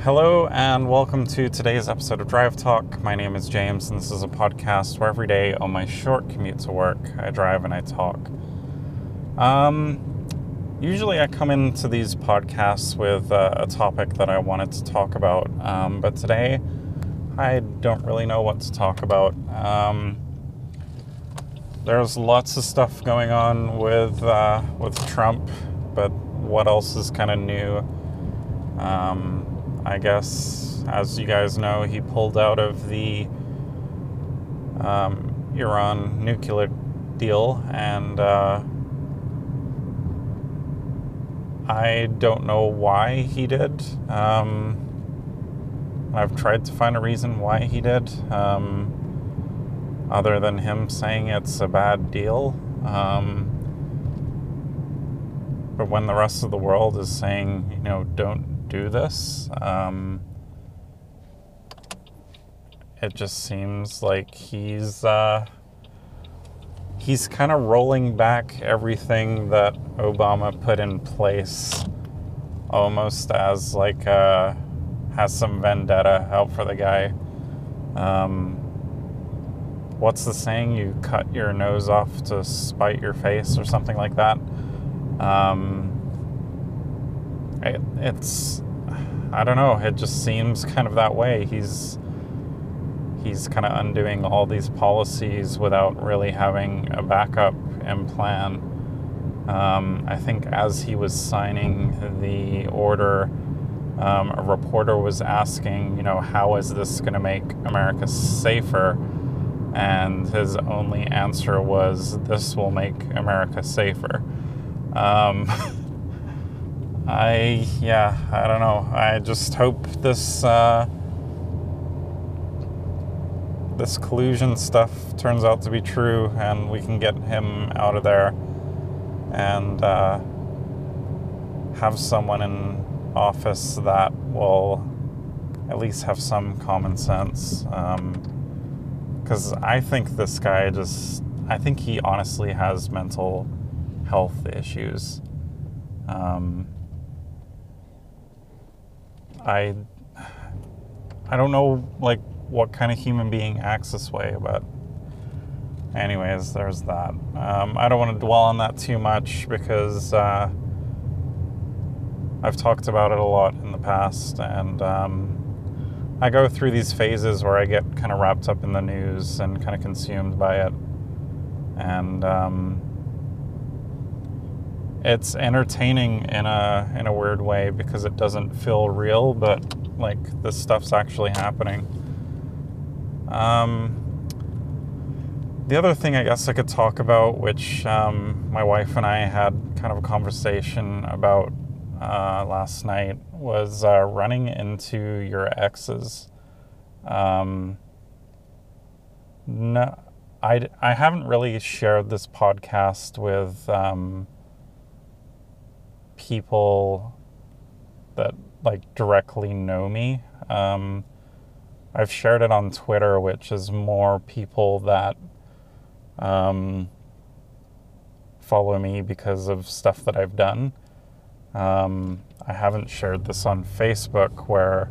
Hello, and welcome to today's episode of Drive Talk. My name is James, and this is a podcast where every day on my short commute to work, I drive and I talk. Um, usually, I come into these podcasts with uh, a topic that I wanted to talk about, um, but today, I don't really know what to talk about. Um, there's lots of stuff going on with uh, with Trump, but what else is kind of new? Um, I guess, as you guys know, he pulled out of the um, Iran nuclear deal, and uh, I don't know why he did. Um, I've tried to find a reason why he did, um, other than him saying it's a bad deal. Um, but when the rest of the world is saying, you know, don't do this. Um, it just seems like he's uh, he's kind of rolling back everything that Obama put in place, almost as like uh, has some vendetta out for the guy. Um, what's the saying? You cut your nose off to spite your face, or something like that. Um, it, it's I don't know. It just seems kind of that way. He's he's kind of undoing all these policies without really having a backup and plan. Um, I think as he was signing the order, um, a reporter was asking, you know, how is this going to make America safer? And his only answer was, this will make America safer. Um, I, yeah, I don't know. I just hope this, uh, this collusion stuff turns out to be true and we can get him out of there and uh, have someone in office that will at least have some common sense. Because um, I think this guy just, I think he honestly has mental health issues. Um, I I don't know like what kind of human being acts this way, but anyways, there's that. Um, I don't want to dwell on that too much because uh, I've talked about it a lot in the past, and um, I go through these phases where I get kind of wrapped up in the news and kind of consumed by it, and um, it's entertaining in a in a weird way because it doesn't feel real, but like this stuff's actually happening. Um, the other thing I guess I could talk about, which um, my wife and I had kind of a conversation about uh, last night, was uh, running into your exes. Um, no, I, I haven't really shared this podcast with um, people that like directly know me. Um, I've shared it on Twitter, which is more people that um, follow me because of stuff that I've done. Um, I haven't shared this on Facebook where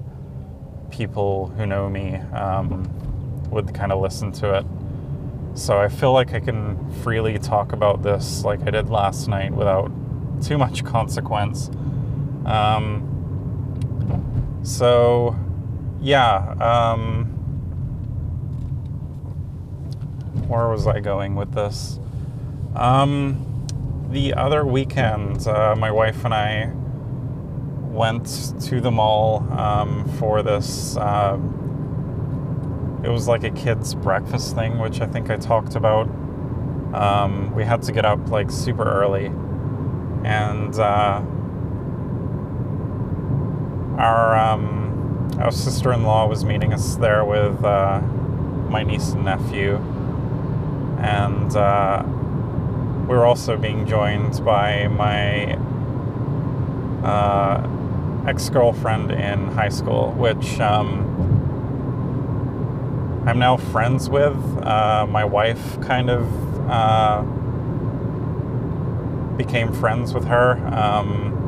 people who know me um, would kind of listen to it. So I feel like I can freely talk about this like I did last night without too much consequence. Um, so, yeah. Um, where was I going with this? Um, the other weekend, uh, my wife and I went to the mall um, for this. Uh, it was like a kids' breakfast thing, which I think I talked about. Um, we had to get up like super early and uh, our um, our sister-in-law was meeting us there with uh, my niece and nephew, and uh, we were also being joined by my uh, ex-girlfriend in high school, which um, I'm now friends with. Uh, my wife kind of uh, became friends with her. Um,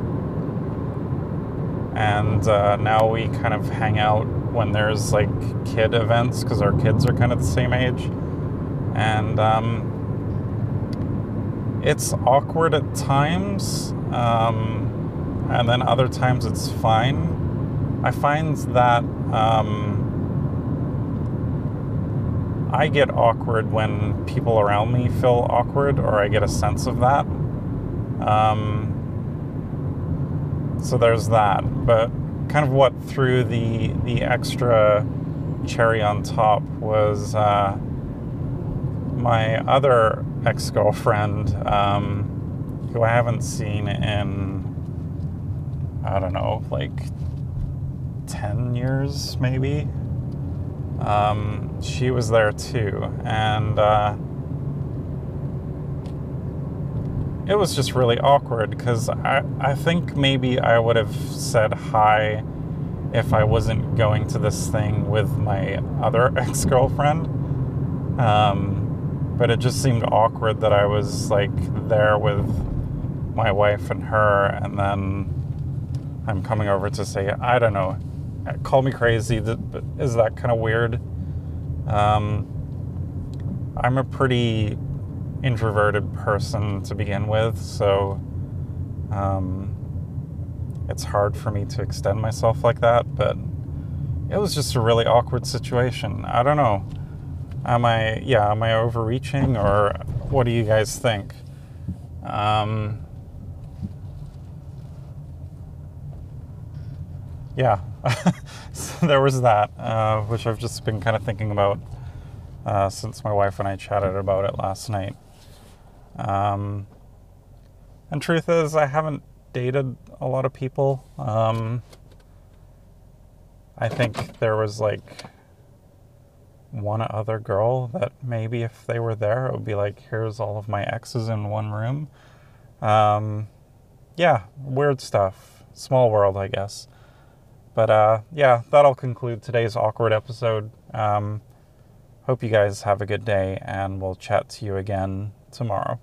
and uh, now we kind of hang out when there's like kid events because our kids are kind of the same age, and um, it's awkward at times, um, and then other times it's fine. I find that um, I get awkward when people around me feel awkward, or I get a sense of that. Um, so there's that. But kind of what threw the the extra cherry on top was uh, my other ex girlfriend, um, who I haven't seen in I don't know, like ten years maybe. Um, she was there too, and. Uh, it was just really awkward because I, I think maybe I would have said hi if I wasn't going to this thing with my other ex girlfriend. Um, but it just seemed awkward that I was like there with my wife and her, and then I'm coming over to say, I don't know, call me crazy. Is that kind of weird? Um, I'm a pretty introverted person to begin with, so um, it's hard for me to extend myself like that. But it was just a really awkward situation. I don't know. Am I, yeah, am I overreaching or what do you guys think? Um, yeah, so there was that, uh, which I've just been kind of thinking about uh, since my wife and I chatted about it last night. Um, and truth is, I haven't dated a lot of people. Um, I think there was like one other girl that maybe if they were there, it would be like, here's all of my exes in one room. Um, yeah, weird stuff. Small world, I guess. But uh, yeah, that'll conclude today's awkward episode. Um, hope you guys have a good day, and we'll chat to you again tomorrow.